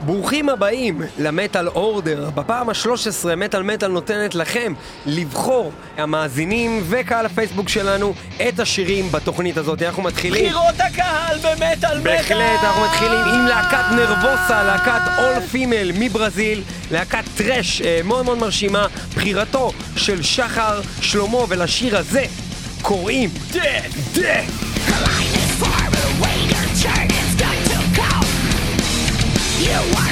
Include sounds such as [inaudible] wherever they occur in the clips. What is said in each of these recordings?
ברוכים הבאים למטאל אורדר. בפעם ה-13 מטאל מטאל נותנת לכם לבחור, המאזינים וקהל הפייסבוק שלנו, את השירים בתוכנית הזאת. אנחנו מתחילים... בחירות הקהל במטאל מטאל! בהחלט, אנחנו מתחילים עם להקת נרבוסה, להקת אול פימל מברזיל, להקת טראש אה, מאוד מאוד מרשימה, בחירתו של שחר שלמה, ולשיר הזה קוראים Death! Death! You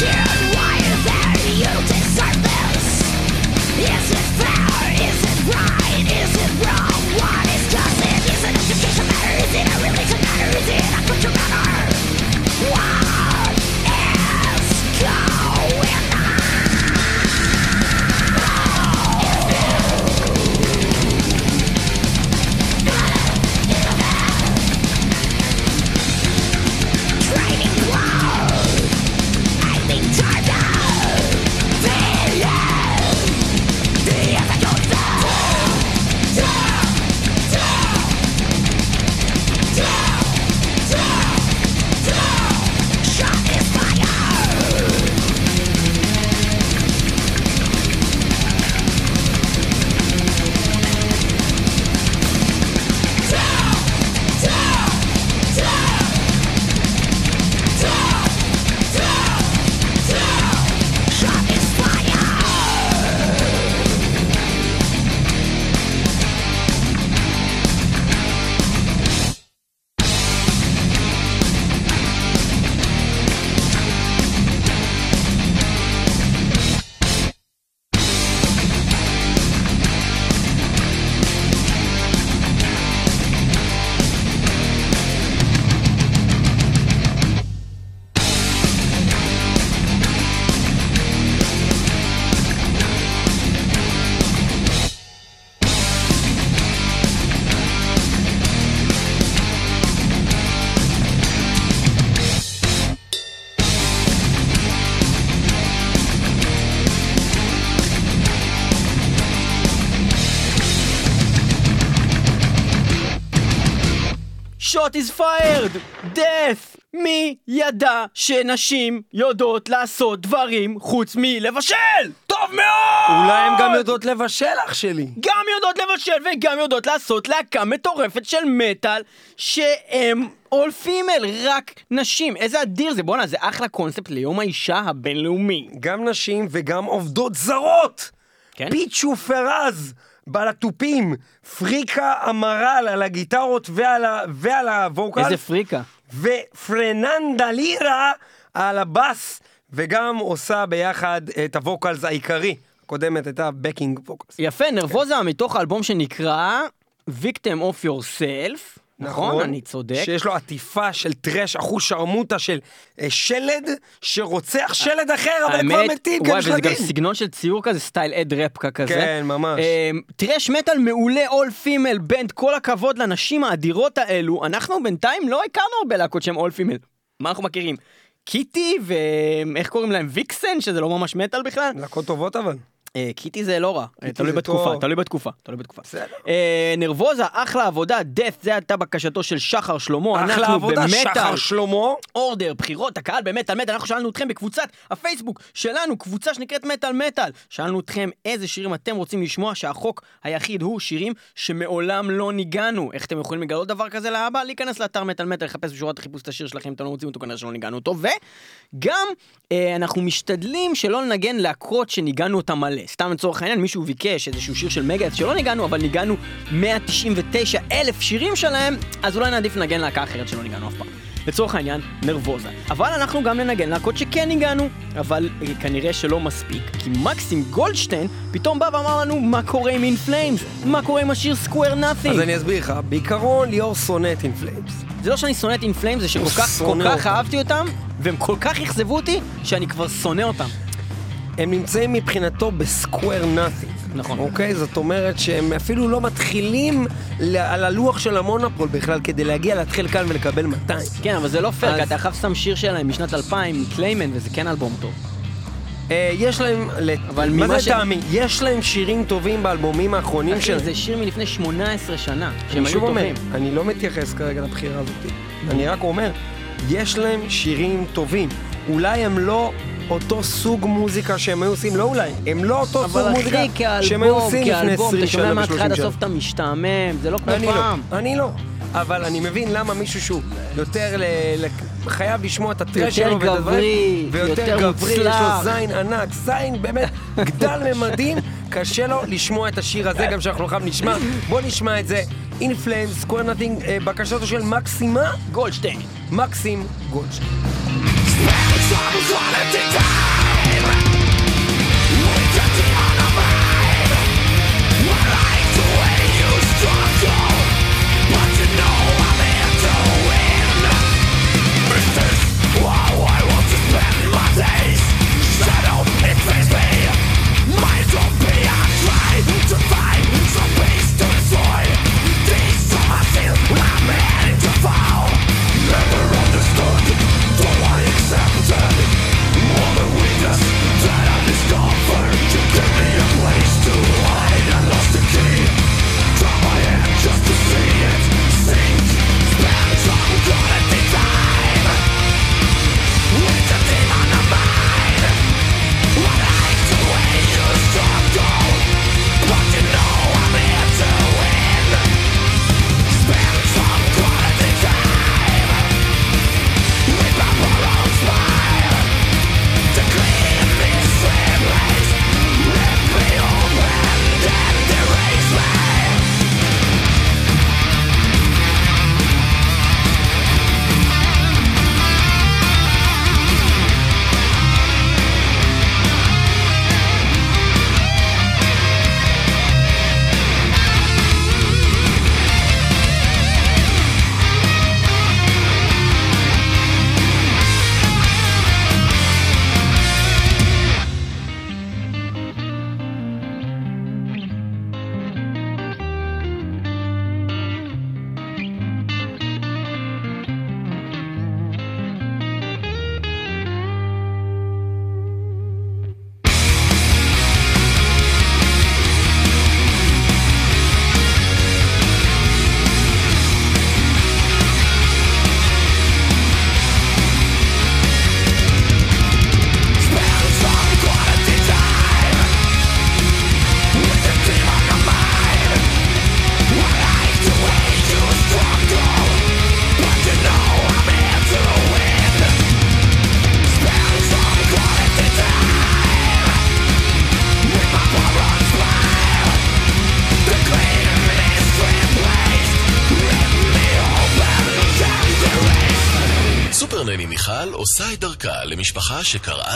Yeah! Shot is fired! Death! מי ידע שנשים יודעות לעשות דברים חוץ מלבשל? טוב מאוד! אולי הן גם יודעות לבשל, אח שלי. גם יודעות לבשל וגם יודעות לעשות להקה מטורפת של מטאל שהם אול פימל, רק נשים. איזה אדיר זה, בואנה, זה אחלה קונספט ליום האישה הבינלאומי. גם נשים וגם עובדות זרות! כן? פיצ'ו פרז! בעל התופים, פריקה אמרל על הגיטרות ועל, ה... ועל ה vocal, איזה פריקה. ופרננדה לירה על הבאס, וגם עושה ביחד את ה vocals העיקרי. הקודמת הייתה backing vocals. יפה, Nervosa מתוך האלבום שנקרא Victim of Yourself. נכון, אני צודק. שיש לו עטיפה של טרש, אחושרמוטה של אה, שלד שרוצח שלד אחר, אבל הם כבר מתים, וואי, גם וזה גם. סגנון של ציור כזה, style Ed Repka כזה. כן, ממש. אה, טרש מטאל מעולה, all female band, כל הכבוד לנשים האדירות האלו. אנחנו בינתיים לא הכרנו הרבה להקות שהם all female. מה אנחנו מכירים? Kittie ואיך קוראים להם? Vixen, שזה לא ממש מטאל בכלל? להקות טובות אבל. אה, Kittie זה לא רע, אה, תלוי בתקופה. תלוי בתקופה, תלוי בתקופה. אה, Nervosa, אחלה עבודה, דף, זה הייתה בקשתו של שחר שלמה, אחלה עבודה. שחר שלמה. אורדר, בחירות, הקהל במטאל מטאל, אנחנו שאלנו אתכם בקבוצת הפייסבוק שלנו, קבוצה שנקראת מטאל מטאל. שאלנו אתכם איזה שירים אתם רוצים לשמוע, שהחוק היחיד הוא שירים שמעולם לא ניגנו. איך אתם יכולים לגלות דבר כזה להבא? להיכנס לאתר מטאל מטאל, לחפש בשורת החיפוש את השיר שלכם, אם אתם לא מוצאים אותו, כנראה שלא ניגענו אותו. וגם אה, אנחנו משתדלים שלא לנגן להקות שניגענו אותה מלא. סתם לצורך העניין, מישהו ביקש איזשהו שיר של מגאס שלא ניגענו, אבל ניגענו 199 אלף שירים שלהם, אז אולי נעדיף לנגן להקה אחרת שלא ניגענו אף פעם. לצורך העניין, נרבוזה. אבל אנחנו גם ננגן להקות שכן ניגענו, אבל אה, כנראה שלא מספיק, כי מקסים גולדשטיין פתאום בא ואמר לנו מה קורה עם אינפלאמס, מה קורה עם השיר סקוואר נאטינג. אז אני אסביר לך, בעיקרון ליאור שונא את In Flames. זה לא שאני שונא את In Flames, זה שכל כך, כל כך אותם. אהבתי אותם, והם כל כך אכזבו אותי, שאני כבר שונא אותם. הם נמצאים מבחינתו ב square nothing. נכון. אוקיי? זאת אומרת שהם אפילו לא מתחילים על הלוח של המונופול בכלל כדי להגיע להתחיל כאן ולקבל 200. כן, אבל זה לא פייר, כי אתה חייב שם שיר שלהם משנת 2000, מ Clayman, וזה כן אלבום טוב. אה, יש להם, אבל מה זה ש- טעמי? יש להם שירים טובים באלבומים האחרונים שלהם. זה שיר מלפני 18 שנה, שהם היו טובים. אני לא מתייחס כרגע לבחירה הזאת. אני רק אומר, יש להם שירים טובים. אולי הם לא אותו סוג מוזיקה שהם היו עושים, לא אולי, הם לא אותו סוג אבל מוזיקה אחי, שהם היו כאלבום, עושים לפני כאלבום, 20 אתה שומע שנה מההתחלה עד ו-30 שנה. הסוף אתה משתעמם, זה לא כמו אני לא, פעם. אני לא. אבל אני מבין למה מישהו שהוא יותר ל... חייב לשמוע את הטרש שלו ואת הדברים, ויותר יותר גברי, יש לו. זין ענק, זין באמת גדל ממדים, קשה לו לשמוע את השיר הזה, גם שאנחנו עכשיו נשמע. בוא נשמע את זה. In Flames, Square Nothing, אה, בקשתו של מקסימה, גולדשטיין. מקסים גולדשטיין. I'm running to die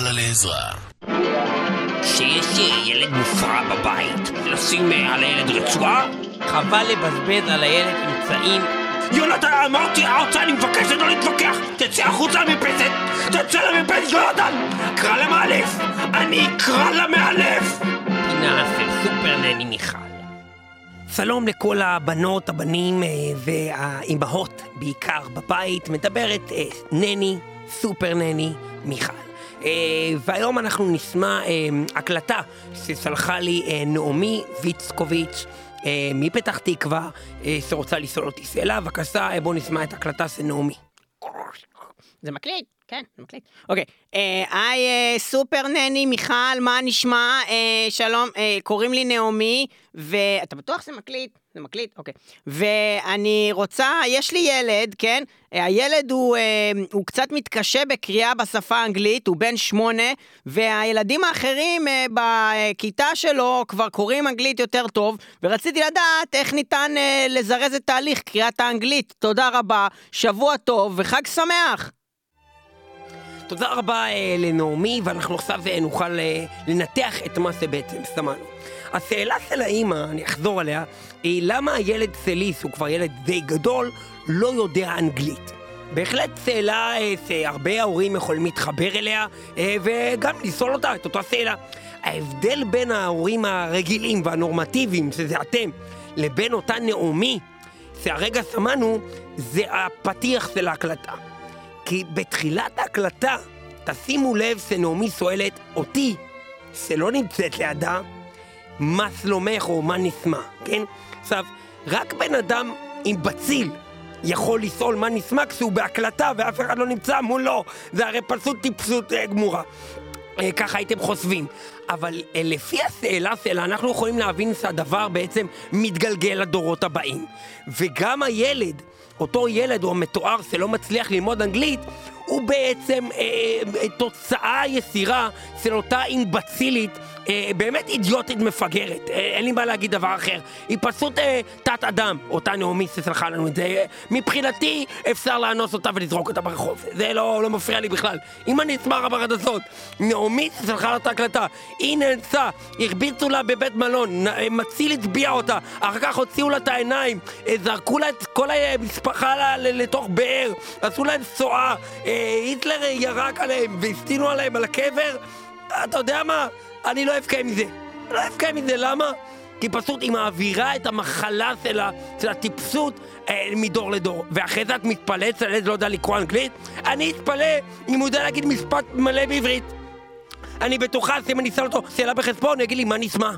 לה לעזרה. שיש ילד מופרע בבית, לשים על הילד רצועה? חבל לבזבז על הילד אמצעים יונתן, אמרתי, ארצה, אני מבקש לא להתווכח! תצא החוצה למרפסת! תצא למרפסת, יונתן! קרא למאלף! אני אקרא למאלף! פינה של סופר נני מיכל. שלום לכל הבנות, הבנים אה, והאימהות, בעיקר בבית, מדברת אה, נני, סופר נני, מיכל. אה, והיום אנחנו נשמע אה, הקלטה שסלחה לי אה, נעמי ויצקוביץ' מפתח תקווה, שרוצה לסלול אותי שאלה. בבקשה, בואו נשמע את ההקלטה של נעמי. זה מקליט, כן, זה מקליט. אוקיי, היי סופר נני, מיכל, מה נשמע? שלום, קוראים לי נעמי, ואתה בטוח שזה מקליט? זה מקליט? אוקיי. ואני רוצה, יש לי ילד, כן? הילד הוא, אה, הוא קצת מתקשה בקריאה בשפה האנגלית, הוא בן שמונה, והילדים האחרים אה, בכיתה שלו כבר קוראים אנגלית יותר טוב, ורציתי לדעת איך ניתן אה, לזרז את תהליך קריאת האנגלית. תודה רבה, שבוע טוב וחג שמח! תודה רבה לנעמי, ואנחנו עכשיו נוכל לנתח את מה שבעצם שמענו. השאלה של האימא, אני אחזור עליה, למה הילד סליס, הוא כבר ילד די גדול, לא יודע אנגלית. בהחלט שאלה אה, שהרבה ההורים יכולים להתחבר אליה, אה, וגם לשאול אותה, את אותה שאלה. ההבדל בין ההורים הרגילים והנורמטיביים, שזה אתם, לבין אותה נעמי, שהרגע שמענו, זה הפתיח של ההקלטה. כי בתחילת ההקלטה, תשימו לב שנעמי שואלת אותי, שלא נמצאת לידה, מה שלומך או מה נשמע, כן? עכשיו, רק בן אדם עם בציל יכול לשאול מה נשמע כשהוא בהקלטה ואף אחד לא נמצא מולו. זה הרי פשוט טיפסות אה, גמורה. אה, ככה הייתם חושבים. אבל אה, לפי השאלה שלה, אנחנו יכולים להבין שהדבר בעצם מתגלגל לדורות הבאים. וגם הילד, אותו ילד או המתואר שלא מצליח ללמוד אנגלית, הוא בעצם אה, תוצאה יסירה של אותה אימבצילית, אה, באמת אידיוטית מפגרת, אה, אין לי מה להגיד דבר אחר. היא פשוט אה, תת אדם, אותה נעמי שסלחה לנו את זה. אה, מבחינתי אפשר לאנוס אותה ולזרוק אותה ברחוב, זה לא, לא מפריע לי בכלל. אם אני אשמח ברדסות, נעמי שסלחה לה את ההקלטה, היא נאנסה, הרביצו לה בבית מלון, נ- אה, מציל הצביע אותה, אחר כך הוציאו לה את העיניים, אה, זרקו לה את כל המשפחה ל- ל- לתוך באר, עשו להם צואה, אה, היטלר ירק עליהם והסטינו עליהם על הקבר, אתה יודע מה? אני לא אבכה מזה. לא אבכה מזה, למה? כי פשוט היא מעבירה את המחלה שלה, של הטיפסות, אה, מדור לדור. ואחרי זה את מתפלאת שהילד לא יודע לקרוא אנגלית? אני אתפלא אם הוא יודע להגיד משפט מלא בעברית. אני בטוחה שאם אני אשאל אותו שאלה בחשבון, הוא יגיד לי, מה נשמע?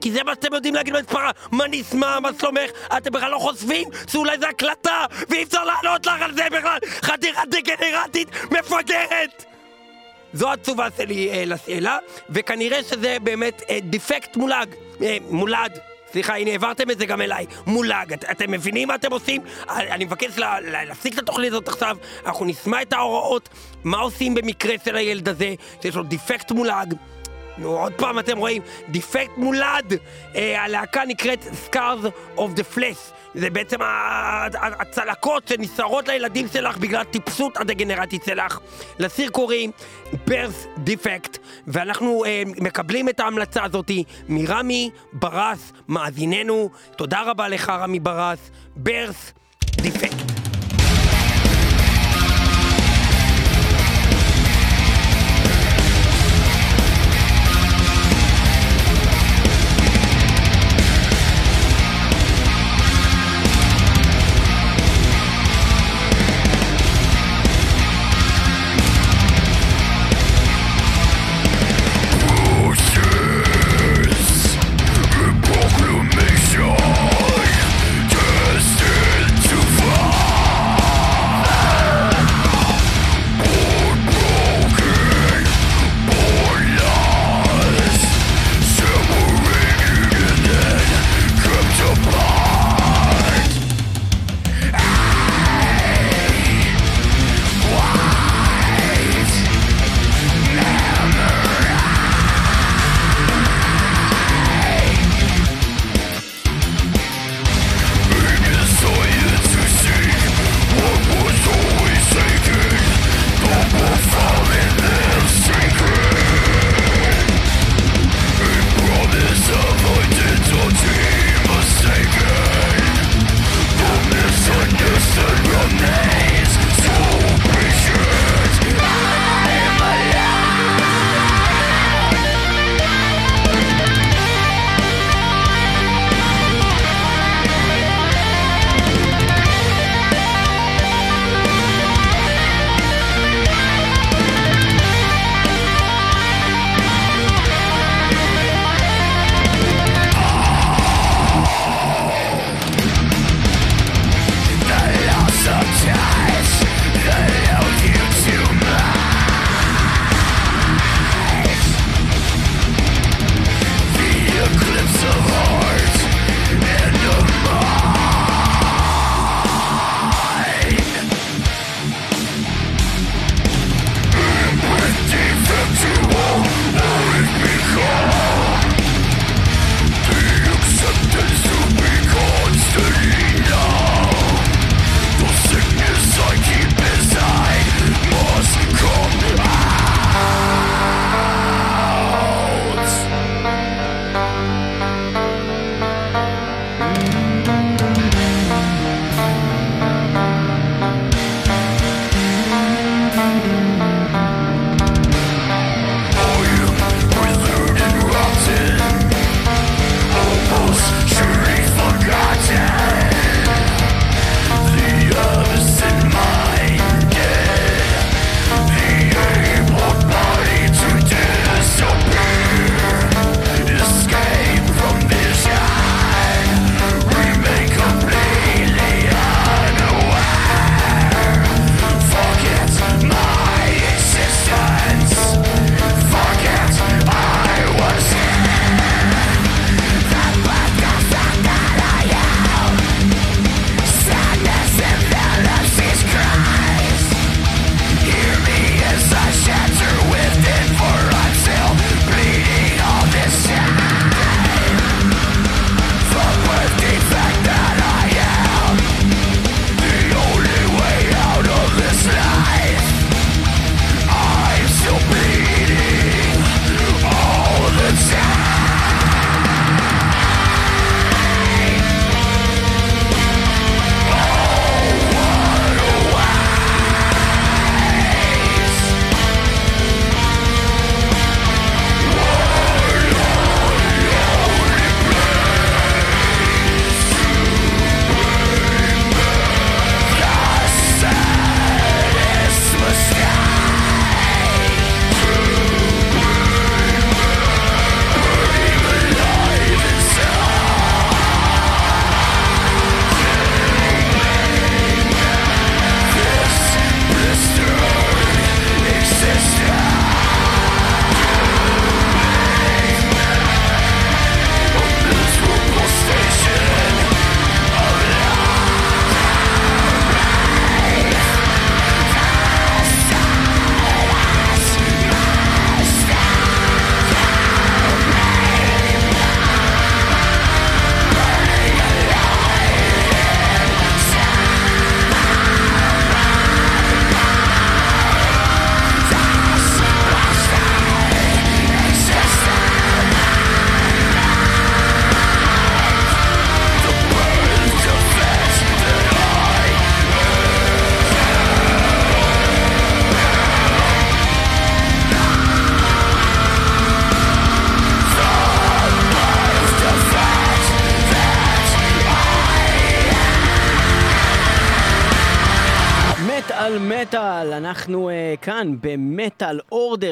כי זה מה שאתם יודעים להגיד במספרה, מה נשמע, מה שלומך? אתם בכלל לא חושבים שאולי זה הקלטה, ואי אפשר לענות לך על זה בכלל! חתיכה דגנרטית מפגרת! זו התשובה שלי אה, לשאלה, וכנראה שזה באמת אה, דיפקט מולג, אה, מולד. סליחה, הנה העברתם את זה גם אליי, מולג, את, אתם מבינים מה אתם עושים? אני, מבקש לה, לה, להפסיק את התוכנית הזאת עכשיו, אנחנו נשמע את ההוראות, מה עושים במקרה של הילד הזה, שיש לו דיפקט מולג. נו, עוד פעם אתם רואים, דיפקט מולד. אה, הלהקה נקראת Scars of the Flesh. זה בעצם הצלקות שנסערות לילדים שלך בגלל הטיפסות הדגנרטית שלך. לסיר קוראים birth defect, ואנחנו אה, מקבלים את ההמלצה הזאתי מרמי ברס, מאזיננו. תודה רבה לך רמי ברס, birth defect.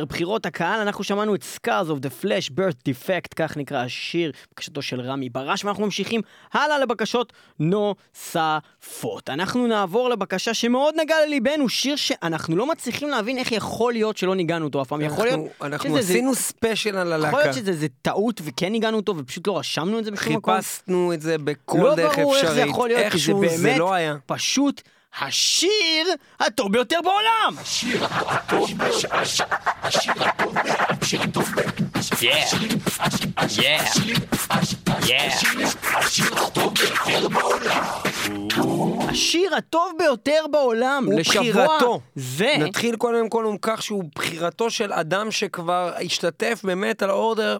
בחירות הקהל, אנחנו שמענו את Scars of the Flash Birth Defect, כך נקרא השיר, בקשתו של רמי ברש, ואנחנו ממשיכים הלאה לבקשות נוספות. אנחנו נעבור לבקשה שמאוד נגעה לליבנו, שיר שאנחנו לא מצליחים להבין איך יכול להיות שלא ניגענו אותו אף פעם, יכול להיות אנחנו- שזה- זה- עשינו ספיישל על יכול הלהקה. להיות שזה זה טעות וכן ניגענו אותו ופשוט לא רשמנו את זה בשום מקום. חיפשנו את זה בכל לא דרך ברור איך זה אפשרית. להיות, כי זה איכשהו באמת זה לא היה. פשוט השיר הטוב ביותר בעולם! השיר הטוב ביותר בעולם הוא לשבוע בחירתו. זה. נתחיל קודם כל עם כך שהוא בחירתו של אדם שכבר השתתף במטאל אורדר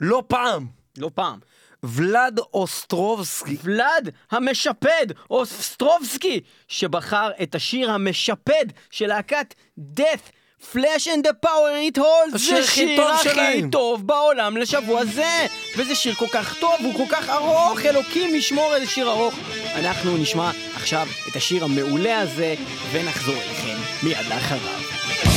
לא פעם. לא פעם. ולאד אוסטרובסקי. ולאד המשפד, אוסטרובסקי, שבחר את השיר המשפד של להקת death. Flash and the power it holds זה שיר הכי. טוב בעולם לשבוע זה וזה שיר כל כך טוב, הוא כל כך ארוך, אלוקים ישמור איזה שיר ארוך אנחנו נשמע עכשיו את השיר המעולה הזה ונחזור אליכם מיד לאחריו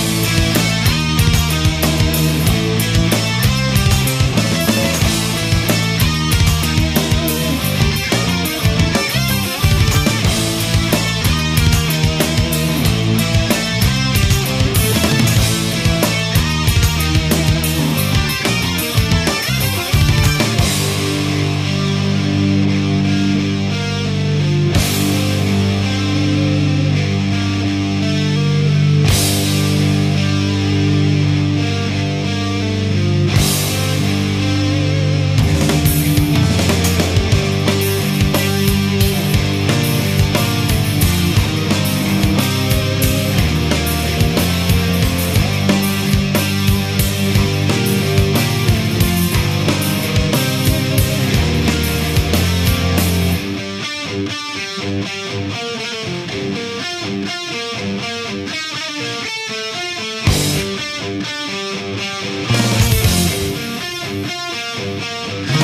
Música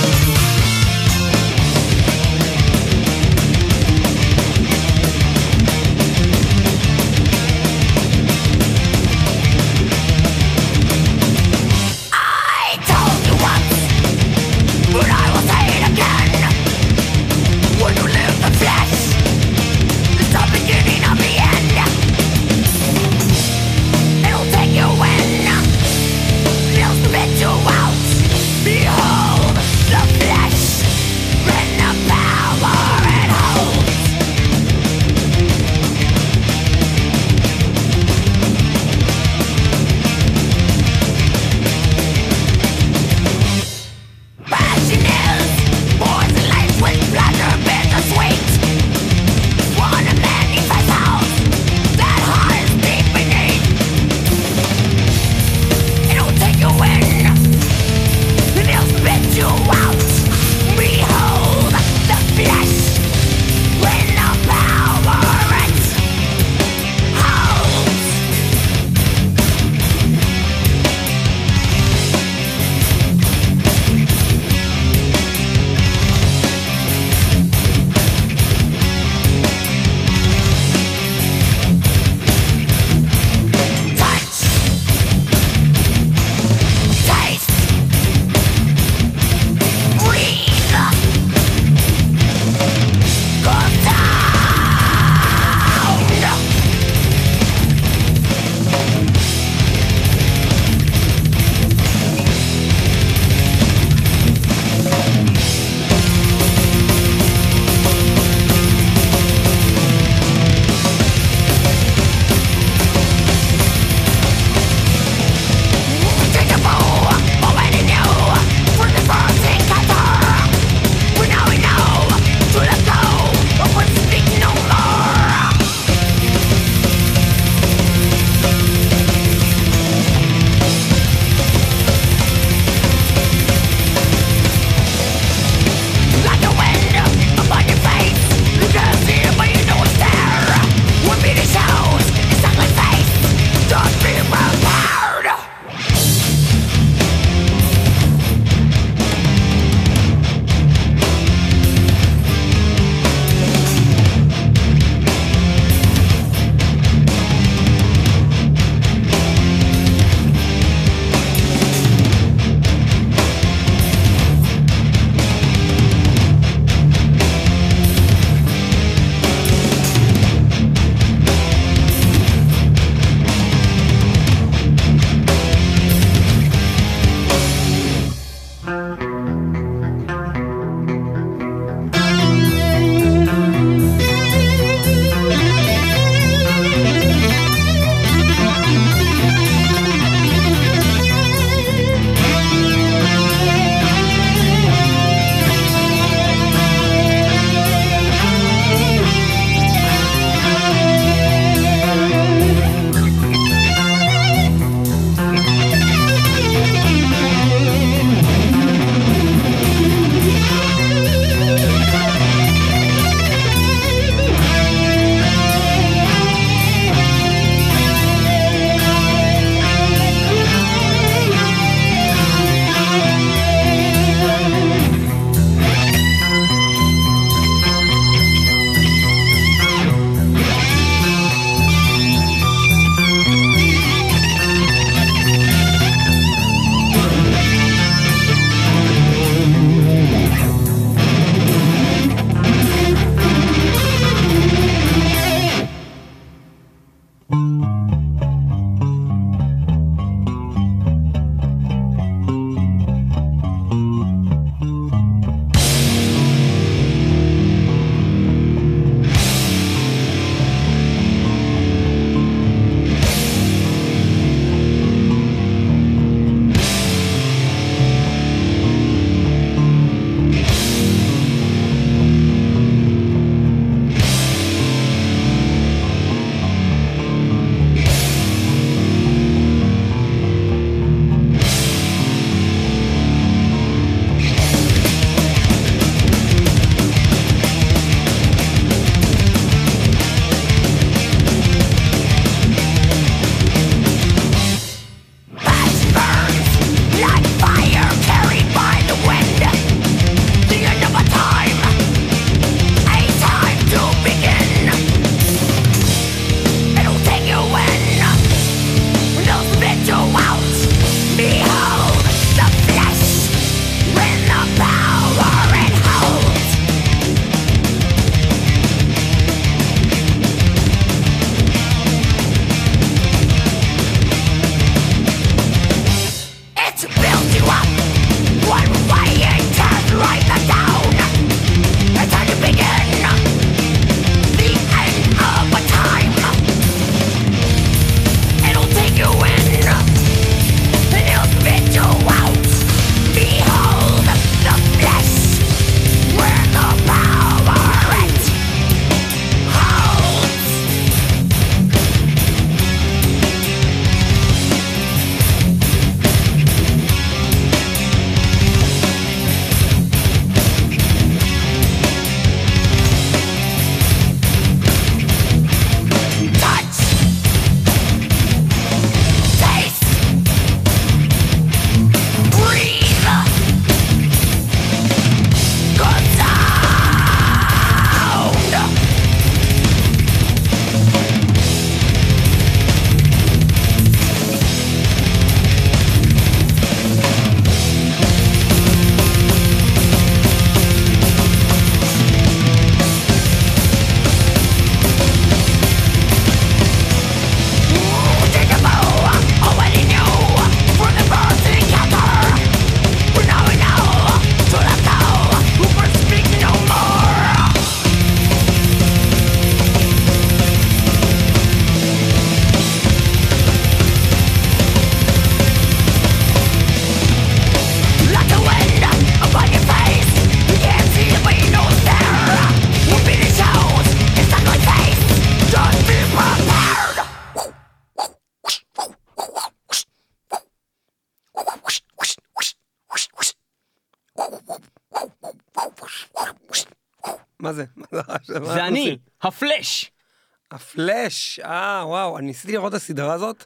הפלאש, אה, וואו, אני ניסיתי לראות את הסדרה הזאת.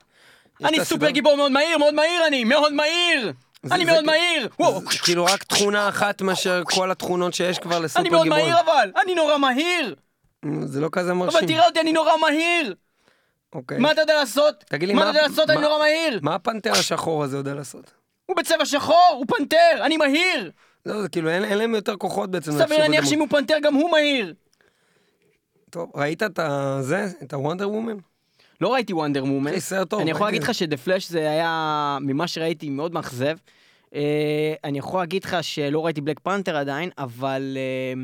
אני סופר גיבור מאוד מהיר, מאוד מהיר אני, מאוד מהיר! אני מאוד מהיר! זה כאילו רק תכונה אחת מאשר כל התכונות שיש כבר לסופר אני גיבורים. מאוד מהיר אבל! אני נורא מהיר! זה לא כזה אבל מרשים. תראה אותי, אני נורא מהיר! אוקיי. מה אתה יודע לעשות? תגיד לי, מה מה- אתה יודע לעשות? אני נורא מהיר! מה הפנתר השחור הזה יודע לעשות? הוא בצבע שחור, הוא פנתר, אני מהיר! לא, זה כאילו, אין להם יותר כוחות בעצם. סביר להניח. שאם הוא פנתר גם הוא מהיר! טוב, ראית את. זה? את ה Wonder Woman? לא ראיתי Wonder טוב, אני יכול להגיד לך שדה פלאש זה היה, ממה שראיתי, מאוד מאכזב. אה, אני יכול להגיד לך שלא ראיתי Black Panther עדיין, אבל אה,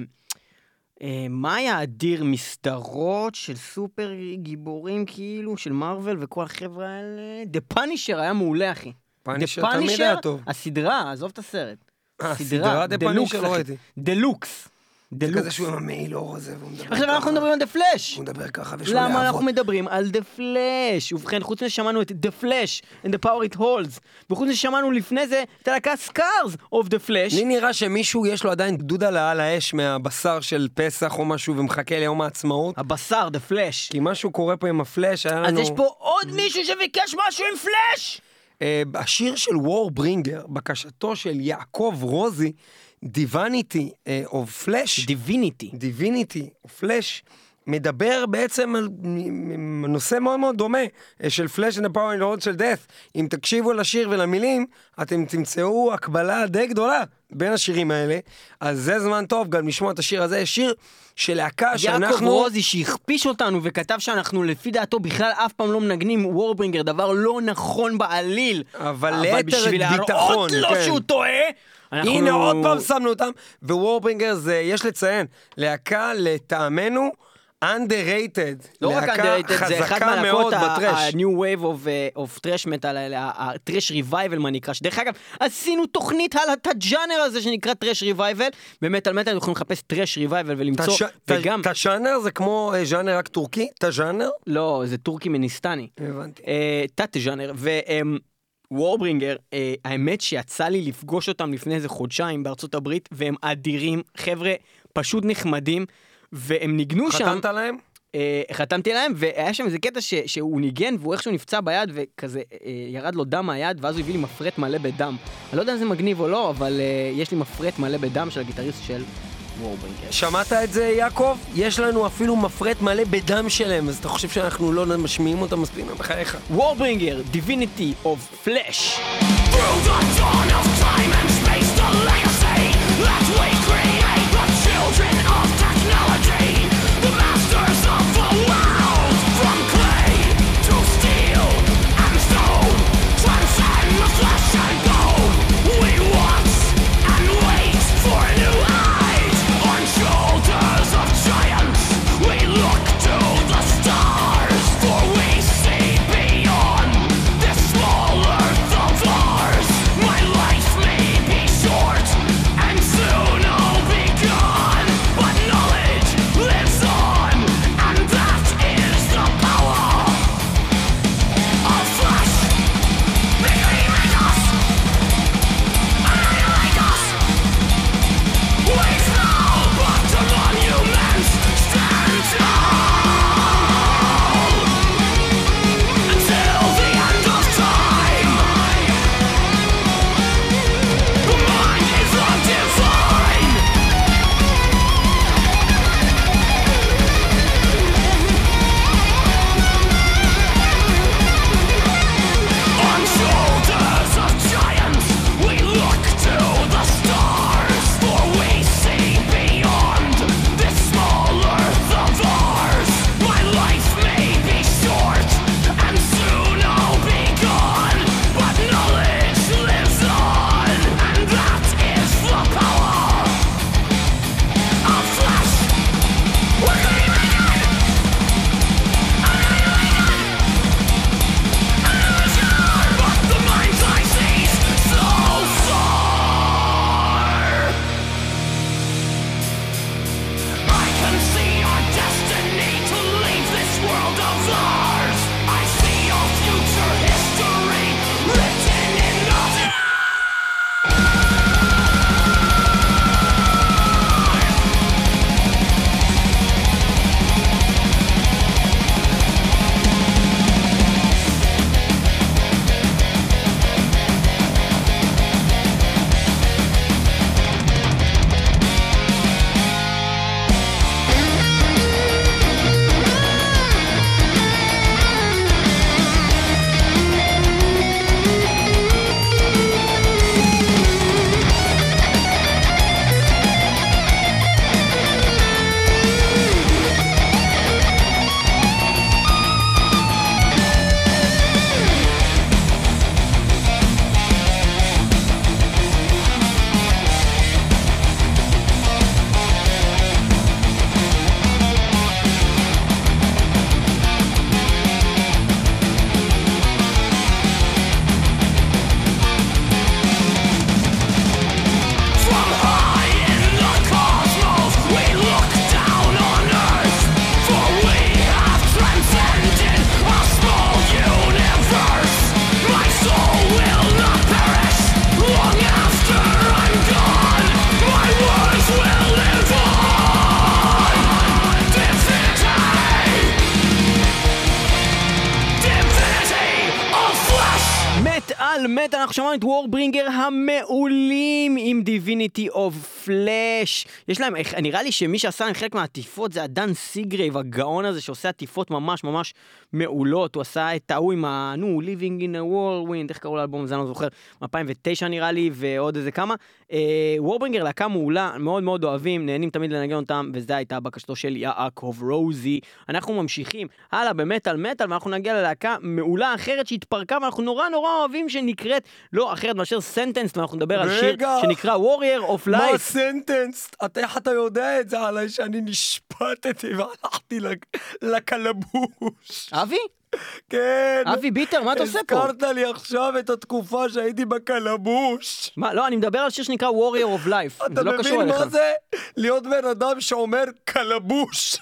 אה, מה היה אדיר? מסדרות של סופר גיבורים כאילו, של Marvel וכל החבר'ה האלה? The Punisher היה מעולה, אחי. Punisher The תמיד היה טוב. הסדרה, עזוב את הסרט. אה, סדרה The Punisher לא ראיתי. דלוקס. זה כזה. שהוא עם המעיל אור הזה, והוא מדבר עכשיו אנחנו ככה. מדברים על דה פלאש. הוא מדבר ככה ויש לו למה אנחנו. מדברים על דה פלאש? ובכן, חוץ מזה שמענו את דה פלאש and the power it holds, וחוץ מזה שמענו לפני זה את הלהקה סקארס of the flash. לי נראה שמישהו יש לו עדיין עלה על האש מהבשר של פסח או משהו ומחכה ליום העצמאות. הבשר, דה פלאש. כי משהו קורה פה עם הפלאש, היה לנו... אז יש פה עוד מישהו שביקש משהו עם פלאש! אה, השיר של וור ברינגר, בקשתו של יעקב רוזי, Divinity of Flesh, Divinity. Divinity of Flesh, מדבר בעצם על נושא מאוד מאוד דומה אה, של flesh and the power and the של Death. אם תקשיבו לשיר ולמילים, אתם תמצאו הקבלה די גדולה בין השירים האלה. אז זה זמן טוב גם לשמוע את השיר הזה, שיר של להקה שאנחנו... יעקב רוזי שהכפיש אותנו וכתב שאנחנו לפי דעתו בכלל אף פעם לא מנגנים Warbringer, דבר לא נכון בעליל. אבל ליתר בשביל להראות ביטחון, לו כן. שהוא טועה, אנחנו... הנה עוד פעם שמנו אותם, ווורברינגר זה, יש לציין, להקה לטעמנו underrated. לא רק underrated, זה אחד מהלהקות. ה-new wave of, uh, of trash metal ה-trash revival מה נקרא, שדרך אגב, עשינו תוכנית על הג'אנר הזה שנקרא trash revival, במטאל מטאל אתם יכולים לחפש trash revival ולמצוא, תש- וגם, ת- תז'אנר זה כמו אה, ז'אנר רק טורקי? תז'אנר? לא, זה טורקי-מניסטני. הבנתי. אה, תת-ז'אנר, Warbringer, אה, האמת שיצא לי לפגוש אותם לפני איזה חודשיים בארצות הברית, והם אדירים, חבר'ה פשוט נחמדים, והם ניגנו שם... חתמת להם? אה, חתמתי להם, והיה שם איזה קטע ש, שהוא ניגן, והוא איכשהו נפצע ביד, וכזה אה, ירד לו דם מהיד, ואז הוא הביא לי מפרט מלא בדם. אני לא יודע אם זה מגניב או לא, אבל אה, יש לי מפרט מלא בדם של הגיטריסט של שמעת את זה, יעקב? יש לנו אפילו מפרט מלא בדם שלהם, אז אתה חושב שאנחנו לא משמיעים אותם מספיק? בחייך. Warbringer, Divinity of Flesh. Through the dawn of time and יש להם, איך- נראה לי שמי שעשה להם חלק מהעטיפות זה ה Dan Seagrave, הגאון הזה שעושה עטיפות ממש ממש מעולות. הוא עשה את ההוא עם ה... נו, Living in a Whirlwind, איך קראו לאלבום הזה, אני לא זוכר, מ-2009 נראה לי, ועוד איזה כמה. אה, Warbringer להקה מעולה, מאוד מאוד אוהבים, נהנים תמיד לנגן אותם, וזו הייתה בקשתו של יעקב רוזי. אנחנו ממשיכים הלאה במטאל מטאל, ואנחנו נגיע ללהקה מעולה אחרת שהתפרקה, ואנחנו נורא נורא אוהבים שנקראת לא אחרת מאשר Sentenced, ואנחנו נדבר על שיר. שנקרא Warrior of מה Life. Sentenced? אתה, איך אתה יודע את זה עליי שאני נשפטתי והלכתי לק- לקלבוש? אבי? כן. אבי ביטר, מה אתה עושה פה? הזכרת לי עכשיו את התקופה שהייתי בקלבוש. מה, לא, אני מדבר על שיר שנקרא Warrior of Life, אתה זה לא קשור מבין אליך. מה זה? להיות בן אדם שאומר קלבוש.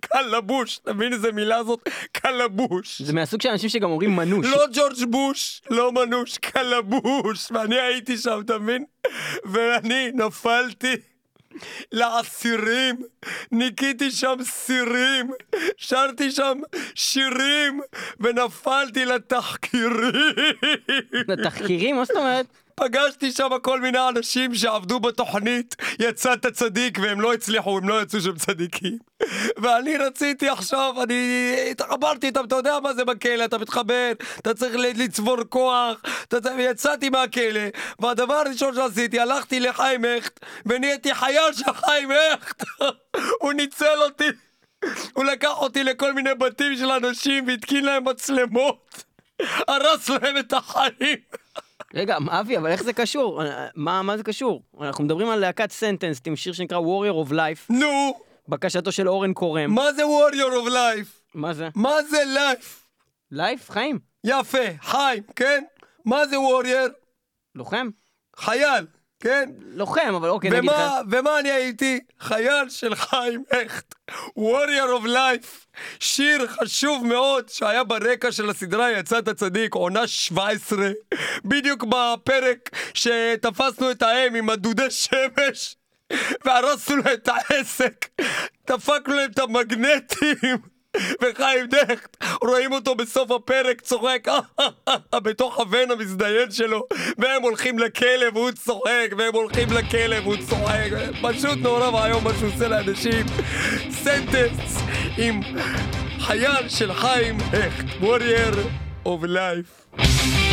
קלבוש, אתה מבין איזה מילה זאת? קלבוש. זה מהסוג של אנשים שגם אומרים מנוש. לא ג'ורג' בוש, לא מנוש, קלבוש. ואני הייתי שם, אתה מבין? ואני נפלתי. לאסירים, ניקיתי שם סירים, שרתי שם שירים, ונפלתי לתחקירים. תחקירים? מה זאת אומרת? פגשתי שם כל מיני אנשים שעבדו בתוכנית, יצאת צדיק, והם לא הצליחו, הם לא יצאו שם צדיקים. ואני רציתי עכשיו, אני התחברתי איתם, אתה יודע מה זה בכלא, אתה מתחבר, אתה צריך לצבור כוח, אתה. יצאתי מהכלא, והדבר הראשון שעשיתי, הלכתי לחיים הכט, ונהייתי חייל של חיים הכט. [laughs] הוא ניצל אותי. הוא לקח אותי לכל מיני בתים של אנשים והתקין להם מצלמות. הרס להם את החיים. רגע, אבי, אבל איך זה קשור? מה, מה זה קשור? אנחנו מדברים על להקת סנטנס עם שיר שנקרא Warrior of Life, נו, בקשתו של אורן קורם. מה זה warrior of life? מה זה? מה זה life? לייף? חיים? יפה, חיים, כן? מה זה warrior? לוחם? חייל, כן? לוחם, אבל אוקיי, נגיד לך. ומה, ומה אני הייתי? חייל של חיים הכט. warrior of life. שיר חשוב מאוד שהיה ברקע של הסדרה יצאת צדיק, עונה 17. בדיוק בפרק שתפסנו את האם עם הדודי שמש. והרסנו להם את העסק, דפקנו להם את המגנטים, וחיים דכט, רואים אותו בסוף הפרק צוחק [laughs] בתוך הבן המזדיין שלו, והם הולכים לכלא והוא צוחק, והם הולכים לכלא והוא צוחק, פשוט נורא ואיום מה שהוא עושה לאנשים. סנטנס עם חייל של חיים הכט, warrior of life.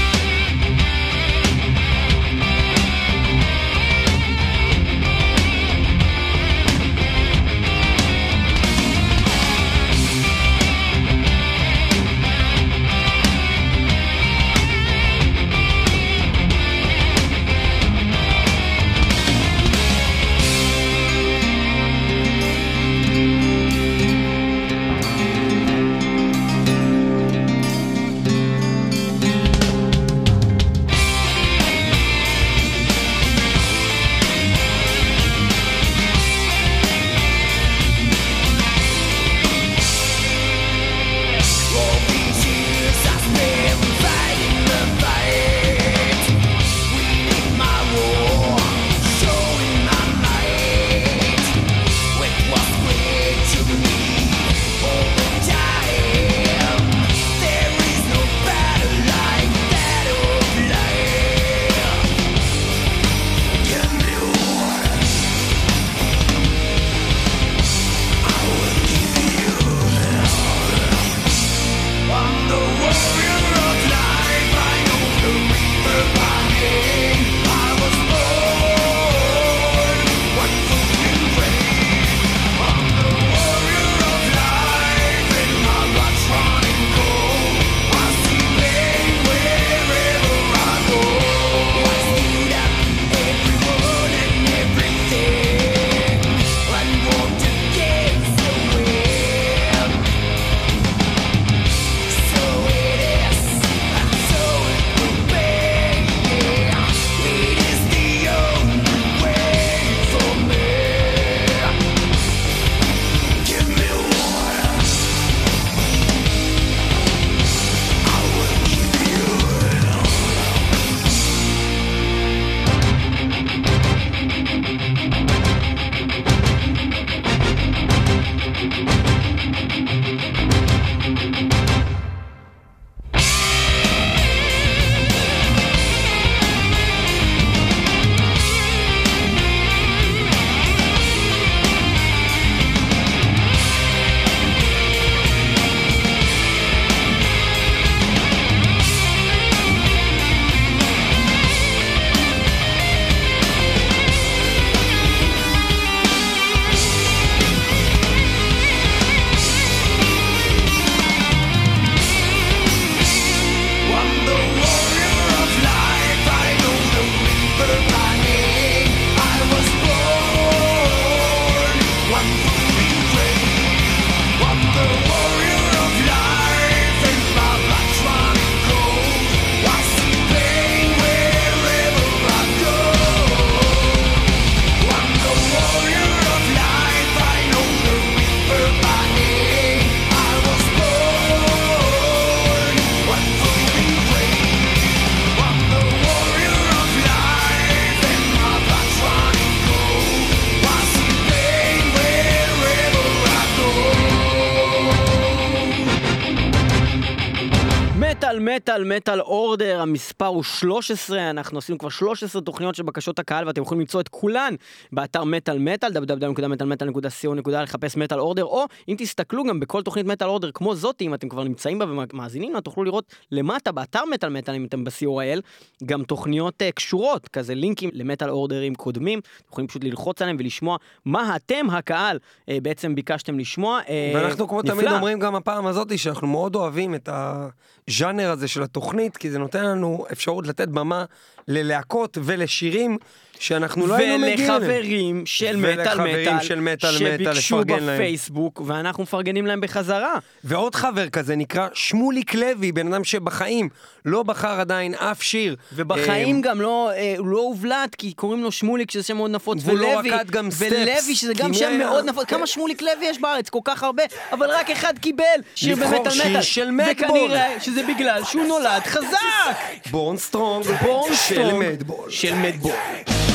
מטאל, אורדר, המספר הוא 13, אנחנו עשינו כבר 13 תוכניות של בקשות הקהל ואתם יכולים למצוא את כולן באתר מטאל מטאל, www.מטאלמטאל.co.il, לחפש מטאל אורדר, או אם תסתכלו גם בכל תוכנית מטאל אורדר כמו זאתי, אם אתם כבר נמצאים בה ומאזינים לה, תוכלו לראות למטה באתר מטאל מטאל, אם אתם ב-COIL, גם תוכניות uh, קשורות, כזה לינקים למטאל אורדרים קודמים, אתם יכולים פשוט ללחוץ עליהם ולשמוע מה אתם, הקהל, uh, בעצם ביקשתם לשמוע. Uh, ואנחנו כמו נפלא. תמיד אומרים גם הפעם הזאת שאנחנו מאוד אוהבים את הז'אנר הזה של התוכנית, כי זה נותן לנו אפשרות לתת במה ללהקות ולשירים שאנחנו לא היינו מגיעים אליהם. ולחברים של מטאל מטאל, של מטאל שביקשו לפרגן להם. בפייסבוק, ואנחנו מפרגנים להם בחזרה. ועוד חבר כזה נקרא שמוליק לוי, בן אדם שבחיים לא בחר עדיין אף שיר. ובחיים אה, גם לא, אה, לא הובלט, כי קוראים לו שמוליק, שזה שם מאוד נפוץ, לא ולוי, רקד גם סטפס, ולוי, שזה גם שם מאוד נפוץ. כמה שמוליק לוי יש בארץ? כל כך הרבה, אבל רק אחד קיבל שיר במטאל שיר מטאל. של מדבול. וכנראה שזה בגלל שהוא נולד חזק. בורן סטרונג, בורן של מדבול. של מדבול.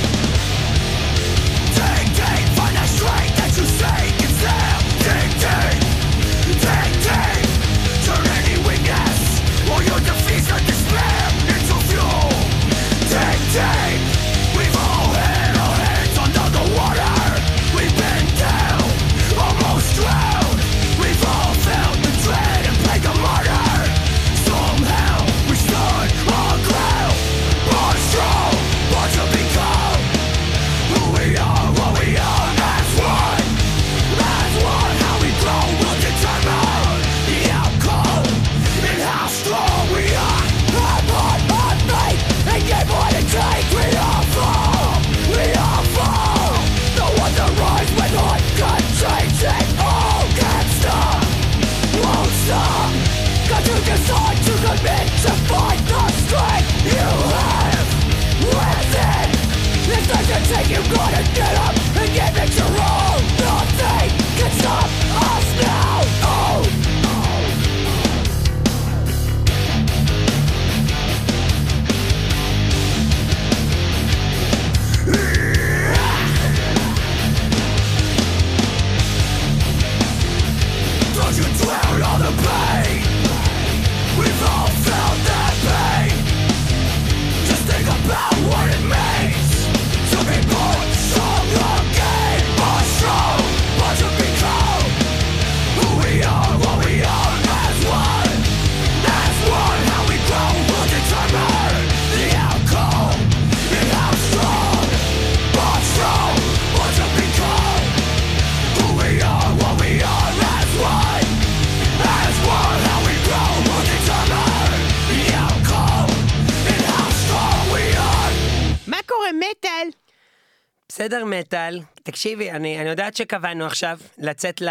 מטאל, תקשיבי, אני, אני יודעת שקבענו עכשיו לצאת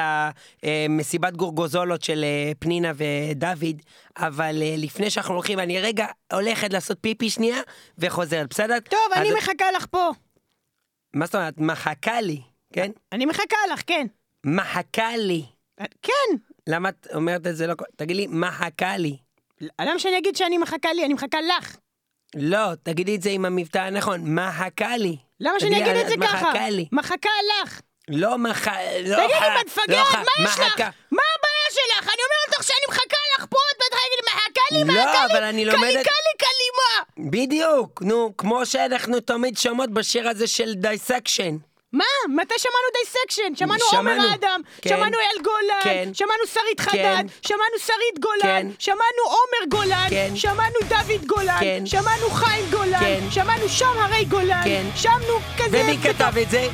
למסיבת גורגוזולות של אה, פנינה ודוד, אבל אה, לפני שאנחנו הולכים, אני רגע הולכת לעשות פיפי שנייה וחוזרת, בסדר? טוב, אני אז- מחכה לך פה. מה זאת אומרת? מחכה לי, כן? אני מחכה לך, כן. מחכה לי. כן. למה את אומרת את זה לא... תגיד לי, מחכה לי. למה שאני אגיד שאני מחכה לי? אני מחכה לך. לא, תגידי את זה עם המבטא הנכון, מחכה לי. למה שאני תגידי, אגיד את זה ככה? מחכה לי. מחכה לך. לא מח... לא תגידי, מה, את לא מה יש לך? מה הבעיה שלך? אני אומרת לך שאני מחכה לך פה, את בטח להגיד לי, מחכה לי, לא, מחכה לי. אבל אני קלי, לומדת- קלי, קלי, מה? בדיוק, נו, כמו שאנחנו תמיד שומעות בשיר הזה של Dissection. מה? מתי שמענו Dissection? שמענו. עומר אדם, כן. שמענו אייל גולן, כן. שמענו שרית חדד, כן. שמענו שרית גולן, כן. שמענו עומר גולן, כן. שמענו דוד גולן, כן. שמענו חיים גולן, כן. שמענו שם הרי גולן, כן. שמענו כזה... ומי כתב את זה?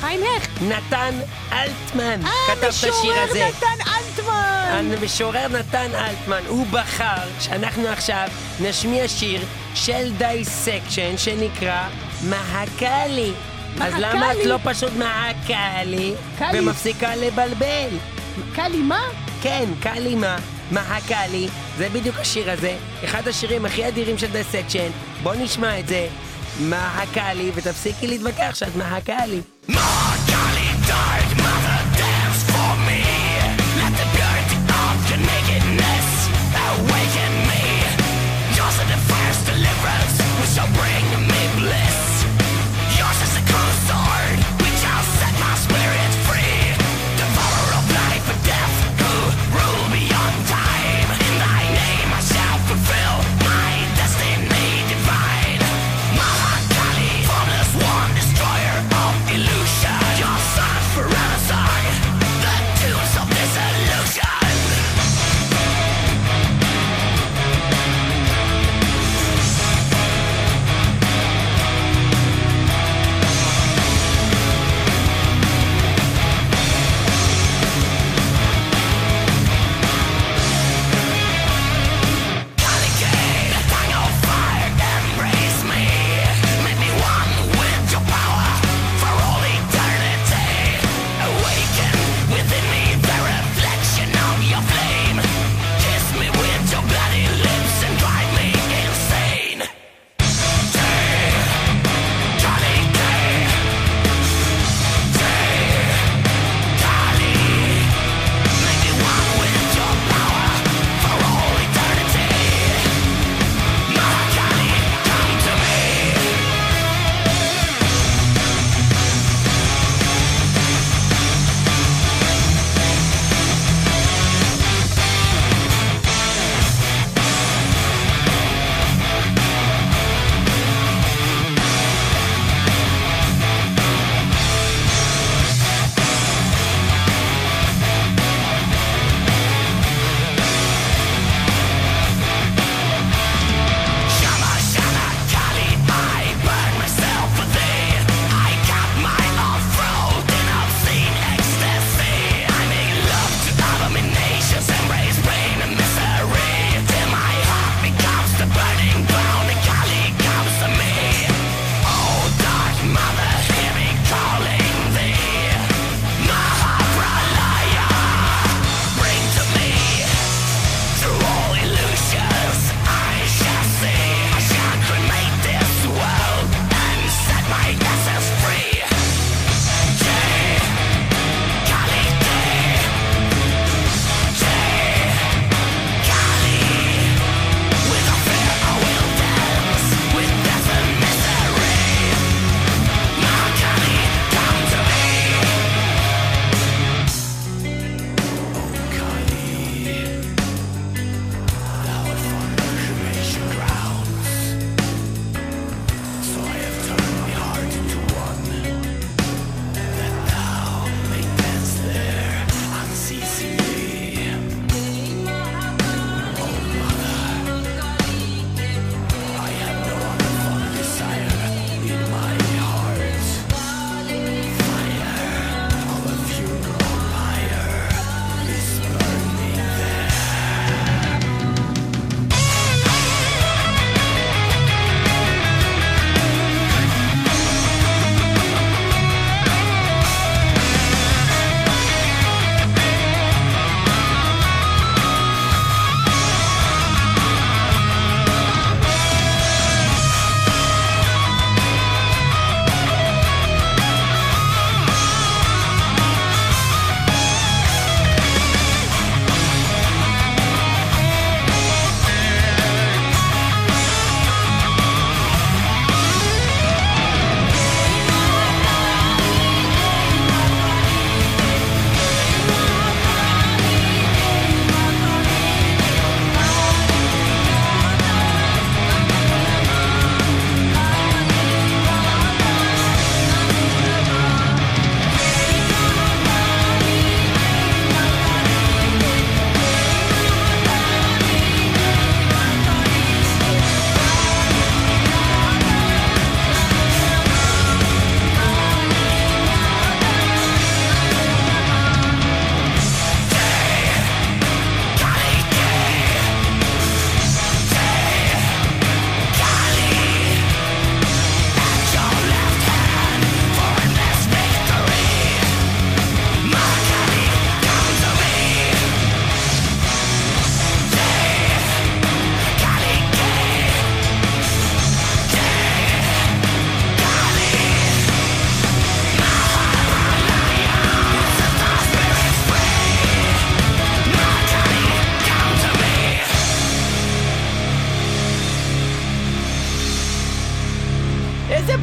חיים הכט. נתן אלתרמן. אה, כתב את השיר הזה. נתן אלתרמן. המשורר נתן אלתרמן, הוא בחר שאנחנו עכשיו נשמיע שיר של Dissection שנקרא מחכה לי. אז מחכה למה את? לא פשוט מחכה לי קל לי. ומפסיקה לבלבל? קלי, מה? כן, קלימה, מחכה לי, זה בדיוק השיר הזה, אחד השירים הכי אדירים של Dissection, בוא נשמע את זה, מחכה לי, ותפסיקי להתווכח שאת מחכה לי. Death, who rule beyond time. In thy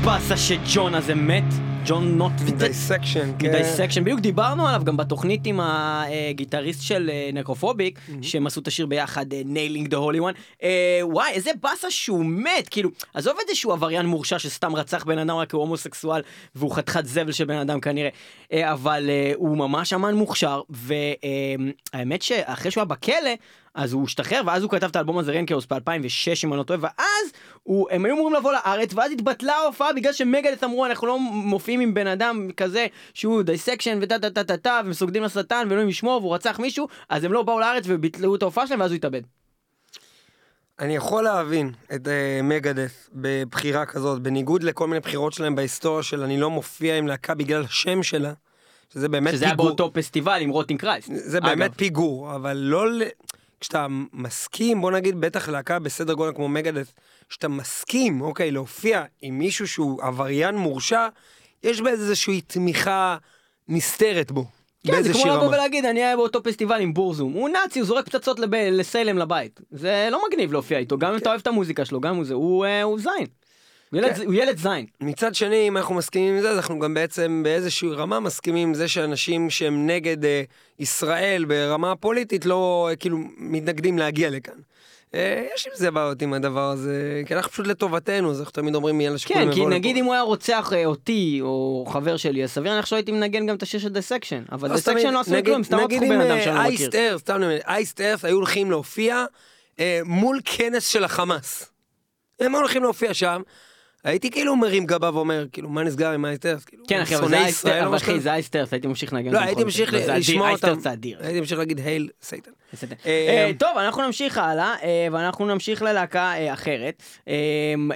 באסה שג'ון הזה מת? ג'ון נוט Dissection, כן. מ Dissection, בדיוק דיברנו עליו גם בתוכנית עם הגיטריסט של אה, Necrophobic, שהם עשו את השיר ביחד, Nailing the Holy One. וואי, איזה באסה שהוא מת, כאילו, עזוב את זה שהוא עבריין מורשע שסתם רצח בן אדם רק כי הוא הומוסקסואל, והוא חתיכת זבל של בן אדם כנראה, אה, אבל אה, הוא ממש אמן מוכשר, והאמת שאחרי שהוא היה בכלא, אז הוא השתחרר, ואז הוא כתב את האלבום הזה Reinkaos ב-2006 אם אני לא טועה, ואז הוא, הם היו אמורים לבוא לארץ, ואז התבטלה ההופעה בגלל ש Megadeth אמרו אנחנו לא מופיעים עם בן אדם כזה שהוא Dissection וטה טה טה טה טה וסוגדים לשטן ואלוהים ישמור והוא רצח מישהו, אז הם לא באו לארץ וביטלו את ההופעה שלהם ואז הוא התאבד. אני יכול להבין את אה, Megadeth בבחירה כזאת, בניגוד לכל מיני בחירות שלהם בהיסטוריה של אני לא מופיע עם להקה בגלל השם שלה, שזה באמת שזה היה פיגור. באותו פסטיבל עם Rotting Christ. זה באמת פיגור, אבל לא. כשאתה מסכים, בוא נגיד, בטח להקה בסדר גודל כמו מגדס, כשאתה מסכים, אוקיי, להופיע עם מישהו שהוא עבריין מורשע, יש באיזושהי תמיכה נסתרת בו. כן, זה כמו לבוא. ולהגיד אני היה באותו פסטיבל עם בורזום, הוא נאצי, הוא זורק פצצות לב... לסלם לבית. זה לא מגניב להופיע איתו, גם אם אתה אוהב את המוזיקה שלו, גם אם זה, הוא אה, הוא זין. ילד- כן. הוא ילד זין. מצד שני, אם אנחנו מסכימים עם זה, אז אנחנו גם בעצם באיזושהי רמה מסכימים עם זה שאנשים שהם נגד אה, ישראל ברמה הפוליטית לא, אה, כאילו, מתנגדים להגיע לכאן. אה, יש עם זה בעיות עם הדבר הזה, כי אנחנו פשוט לטובתנו, אז אנחנו תמיד אומרים יאללה שכולם כן, כי יבואו לפה. נגיד אם הוא היה רוצח אה, אותי או חבר שלי, אז סביר להניח שלא הייתי מנגן גם את השיר של דיסקשן. אבל לא, סתם, דיסקשן לא עשו נגיד- כלום, סתם נגיד רצחו אם, בן אדם אה, שאני לא מכיר. אייסט סתם אני אומר, אייסט ארס היו הולכים להופיע אה, מול כנס של החמאס. הם הולכים להופיע שם, הייתי כאילו מרים גבה ואומר, כאילו, מה נסגר עם אייסט ארס? כאילו, כן אחי, אבל זה אייסטרס, הייתי ממשיך לנגן. לא, הייתי ממשיך לשמוע אותם. אייסטרס זה אדיר. הייתי ממשיך להגיד הייל סייטן. אה, אה, טוב, אנחנו נמשיך הלאה, אה, ואנחנו נמשיך ללהקה אחרת.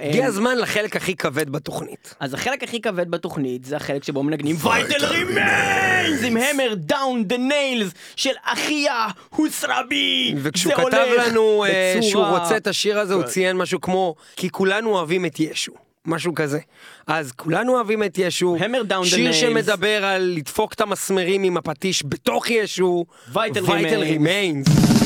הגיע הזמן לחלק הכי כבד בתוכנית. אז החלק הכי כבד בתוכנית זה החלק שבו מנגנים Vital Remains עם Hammer Down the Nails של אחיה הוסרבי. וכשהוא כתב לנו שהוא רוצה את השיר הזה, הוא ציין משהו כמו, כי כולנו אוהבים את ישו. משהו כזה. אז כולנו אוהבים את ישו, שיר nails. שמדבר על לדפוק את המסמרים עם הפטיש בתוך ישו, Vital Vital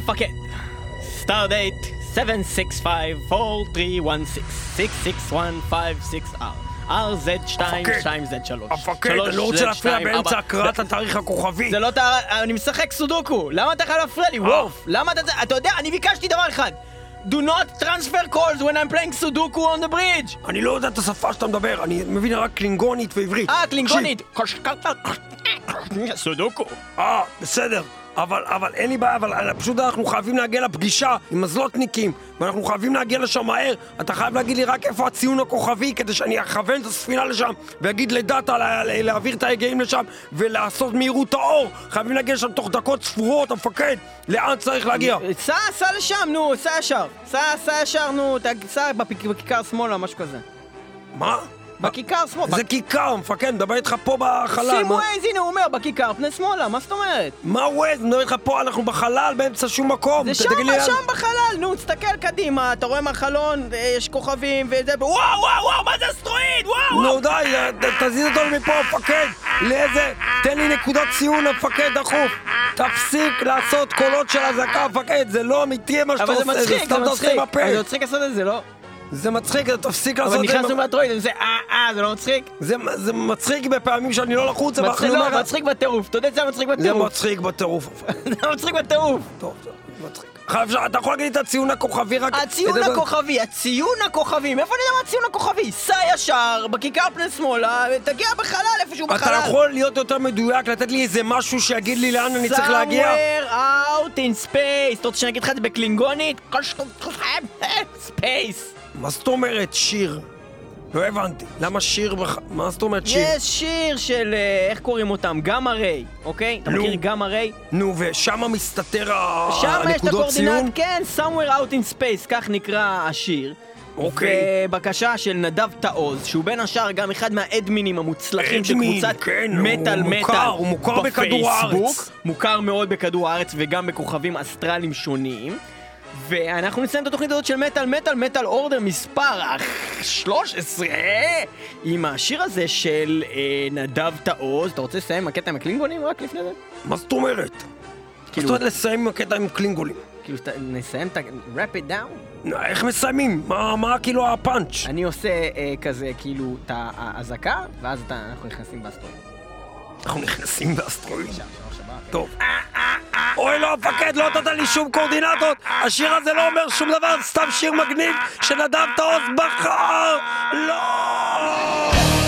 Remains. יומן המפקד. סטאר דייט 765-4316-66156R RZ2, המפקד. 2Z3. המפקד, אני לא רוצה להפריע באמצע הקראת התאריך הכוכבי. זה לא אתה... אני משחק סודוקו, למה אתה חייב להפריע לי? וורף, למה אתה... אתה יודע, אני ביקשתי דבר אחד. Do not transfer calls when I'm playing סודוקו on the bridge! אני לא יודע את השפה שאתה מדבר, אני מבין רק קלינגונית ועברית. אה, קלינגונית! סודוקו. אה, בסדר. אבל, אבל אין לי בעיה, אבל פשוט אנחנו חייבים להגיע לפגישה עם הזלוטניקים ואנחנו חייבים להגיע לשם מהר אתה חייב להגיד לי רק איפה הציון הכוכבי כדי שאני אכוון את הספינה לשם ואגיד לדאטה לה, לה, להעביר את ההגאים לשם ולעשות מהירות האור חייבים להגיע לשם תוך דקות ספורות, המפקד לאן צריך להגיע? סע, סע לשם, נו, סע ישר. סע, סע ישר, נו, סע בכיכר שמאלה, משהו כזה. מה? בכיכר שמאלה. זה כיכר, מפקד, מדבר איתך פה בחלל שים Waze, הנה הוא אומר, בכיכר פני שמאלה, מה זאת אומרת? מה Waze? מדבר איתך פה, אנחנו בחלל באמצע שום מקום זה שם, שם בחלל, נו, תסתכל קדימה, אתה רואה מהחלון, אה, יש כוכבים וזה, וואו, וואו, וואו, מה זה אסטרואיד? וואו, וואו. נו די, ת- תזיז אותו מפה, מפקד! לאיזה... תן לי נקודת ציון, המפקד, דחוף! תפסיק לעשות קולות של אזעקה, מפקד! זה לא אמיתי מה שאתה אבל זה עושה, זה מצחיק, סתם זה אתה עושה מצחיק. עם הפה! אבל זה מצחיק לעשות את זה, לא? זה מצחיק, תפסיק אבל לעשות את זה עם נכנסנו! מהטרואיד, זה אה, אה, זה לא מצחיק? זה- זה מצחיק בפעמים שאני לא לחוץ, אבל אני אומר... לא, מצחיק בטירוף, אתה יודע שזה מצחיק זה בטירוף. מצחיק בטירוף. [laughs] זה מצחיק בטירוף. טוב, זה מצחיק. אתה יכול להגיד את הציון הכוכבי רק... הציון הכוכבי, הציון הכוכבי, מאיפה אני יודע מה הציון הכוכבי? סע ישר, בכיכר פני שמאלה, תגיע בחלל, איפשהו בחלל. אתה יכול להיות יותר מדויק, לתת לי איזה משהו שיגיד לי לאן אני צריך להגיע? somewhere out in space. אתה רוצה שאני אגיד לך את זה בקלינגונית? space. מה זאת אומרת שיר? לא הבנתי. למה שיר בח... מה זאת אומרת שיר? יש שיר של, אה, איך קוראים אותם? Gamma Ray, אוקיי? אתה. מכיר Gamma Ray? נו, ושם מסתתר ה- שם יש את הנקודות ציון? ה coordinate, כן, somewhere out in space, כך נקרא השיר. אוקיי. ובקשה של נדב תעוז, שהוא בין השאר גם אחד מהאדמינים המוצלחים של קבוצת כן, הוא מטאל מוכר, מטאל הוא מוכר בכדור. הארץ. מוכר מאוד בכדור הארץ וגם בכוכבים אסטרליים שונים. ואנחנו נסיים את התוכנית הזאת של מטאל מטאל מטאל אורדר מספר 13 עם השיר הזה של אה, נדב תעוז. אתה רוצה לסיים עם הקטע עם הקלינגונים רק לפני זה? מה זאת אומרת? מה כאילו- זאת אומרת לסיים עם הקטע עם קלינגולים? כאילו, ת- נסיים את ה... wrap it down? איך מסיימים? מה מה כאילו הפאנץ'? אני עושה אה, כזה, כאילו, את האזעקה, ואז אתה- אנחנו נכנסים באסטרואיד. אנחנו נכנסים באסטרואיד. טוב. אוי לא המפקד, לא נתת לי שום קואורדינטות! השיר הזה לא אומר שום דבר, סתם שיר מגניב שנדב תעוז בחר! לא!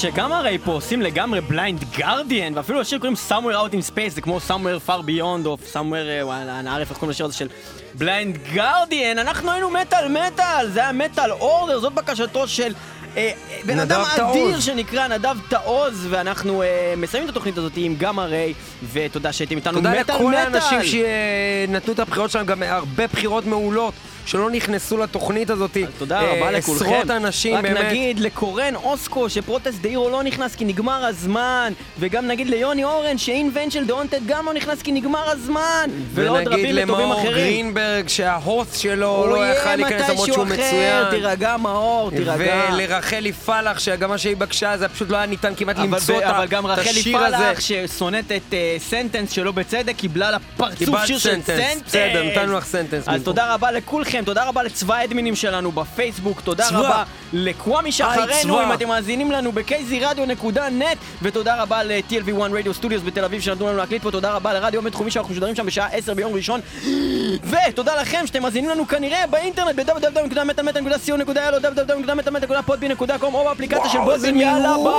ש Gamma Ray פה עושים לגמרי Blind Guardian, ואפילו השיר קוראים Somewhere Out in Space, זה כמו Somewhere Far Beyond, או Somewhere, אה, וואלה, אנא ערף, איך קוראים לשיר הזה של Blind Guardian, אנחנו היינו מטאל מטאל, זה היה metal order, זאת בקשתו של אה, בן אדם תעוז. אדיר שנקרא נדב תעוז, ואנחנו אה, מסיימים את התוכנית הזאת עם Gamma Ray, ותודה שהייתם איתנו מטאל מטאל. תודה לכל האנשים שנתנו את הבחירות שלהם, גם הרבה בחירות מעולות. שלא נכנסו לתוכנית הזאת. תודה אה, רבה לכולכם. עשרות אנשים רק באמת. נגיד לקורן אוסקו ש Protest the Hero לא נכנס כי נגמר הזמן וגם נגיד ליוני אורן שאינבנצ'ל דאונטד גם לא נכנס כי נגמר הזמן ולעוד ונגיד רבים וטובים למאור אחרים. גרינברג שההוסט שלו לא יכל להיכנס למרות שהוא מתישהו אחר, מצוין. תירגע מאור, תירגע. ולרחלי פלח, שגם מה שהיא בקשה זה פשוט לא היה ניתן כמעט למצוא את ה- אבל גם רחלי השיר הזה. פלח ששונאת את סנטנס שלא בצדק קיבלה לפרצוף קיבלת שיר של סנטנס. בסדר, נתנו לך סנטנס אז. תודה רבה לכולכם, לכם, תודה רבה לצבא האדמינים שלנו בפייסבוק, תודה צבא. רבה לקוואמי שאחרינו, אם אתם מאזינים לנו ב-kzradio.net, ותודה רבה ל-TLV1 Radio Studios בתל אביב שנתנו לנו להקליט פה, תודה רבה לרדיו הבינתחומי שאנחנו משודרים שם בשעה 10 ביום ראשון, [gasps] ותודה לכם שאתם מאזינים לנו כנראה באינטרנט ב-www.מטאמטאם.co.il www.מטאמטאם.podby.com או באפליקציה של בוזין, יאללה ביי!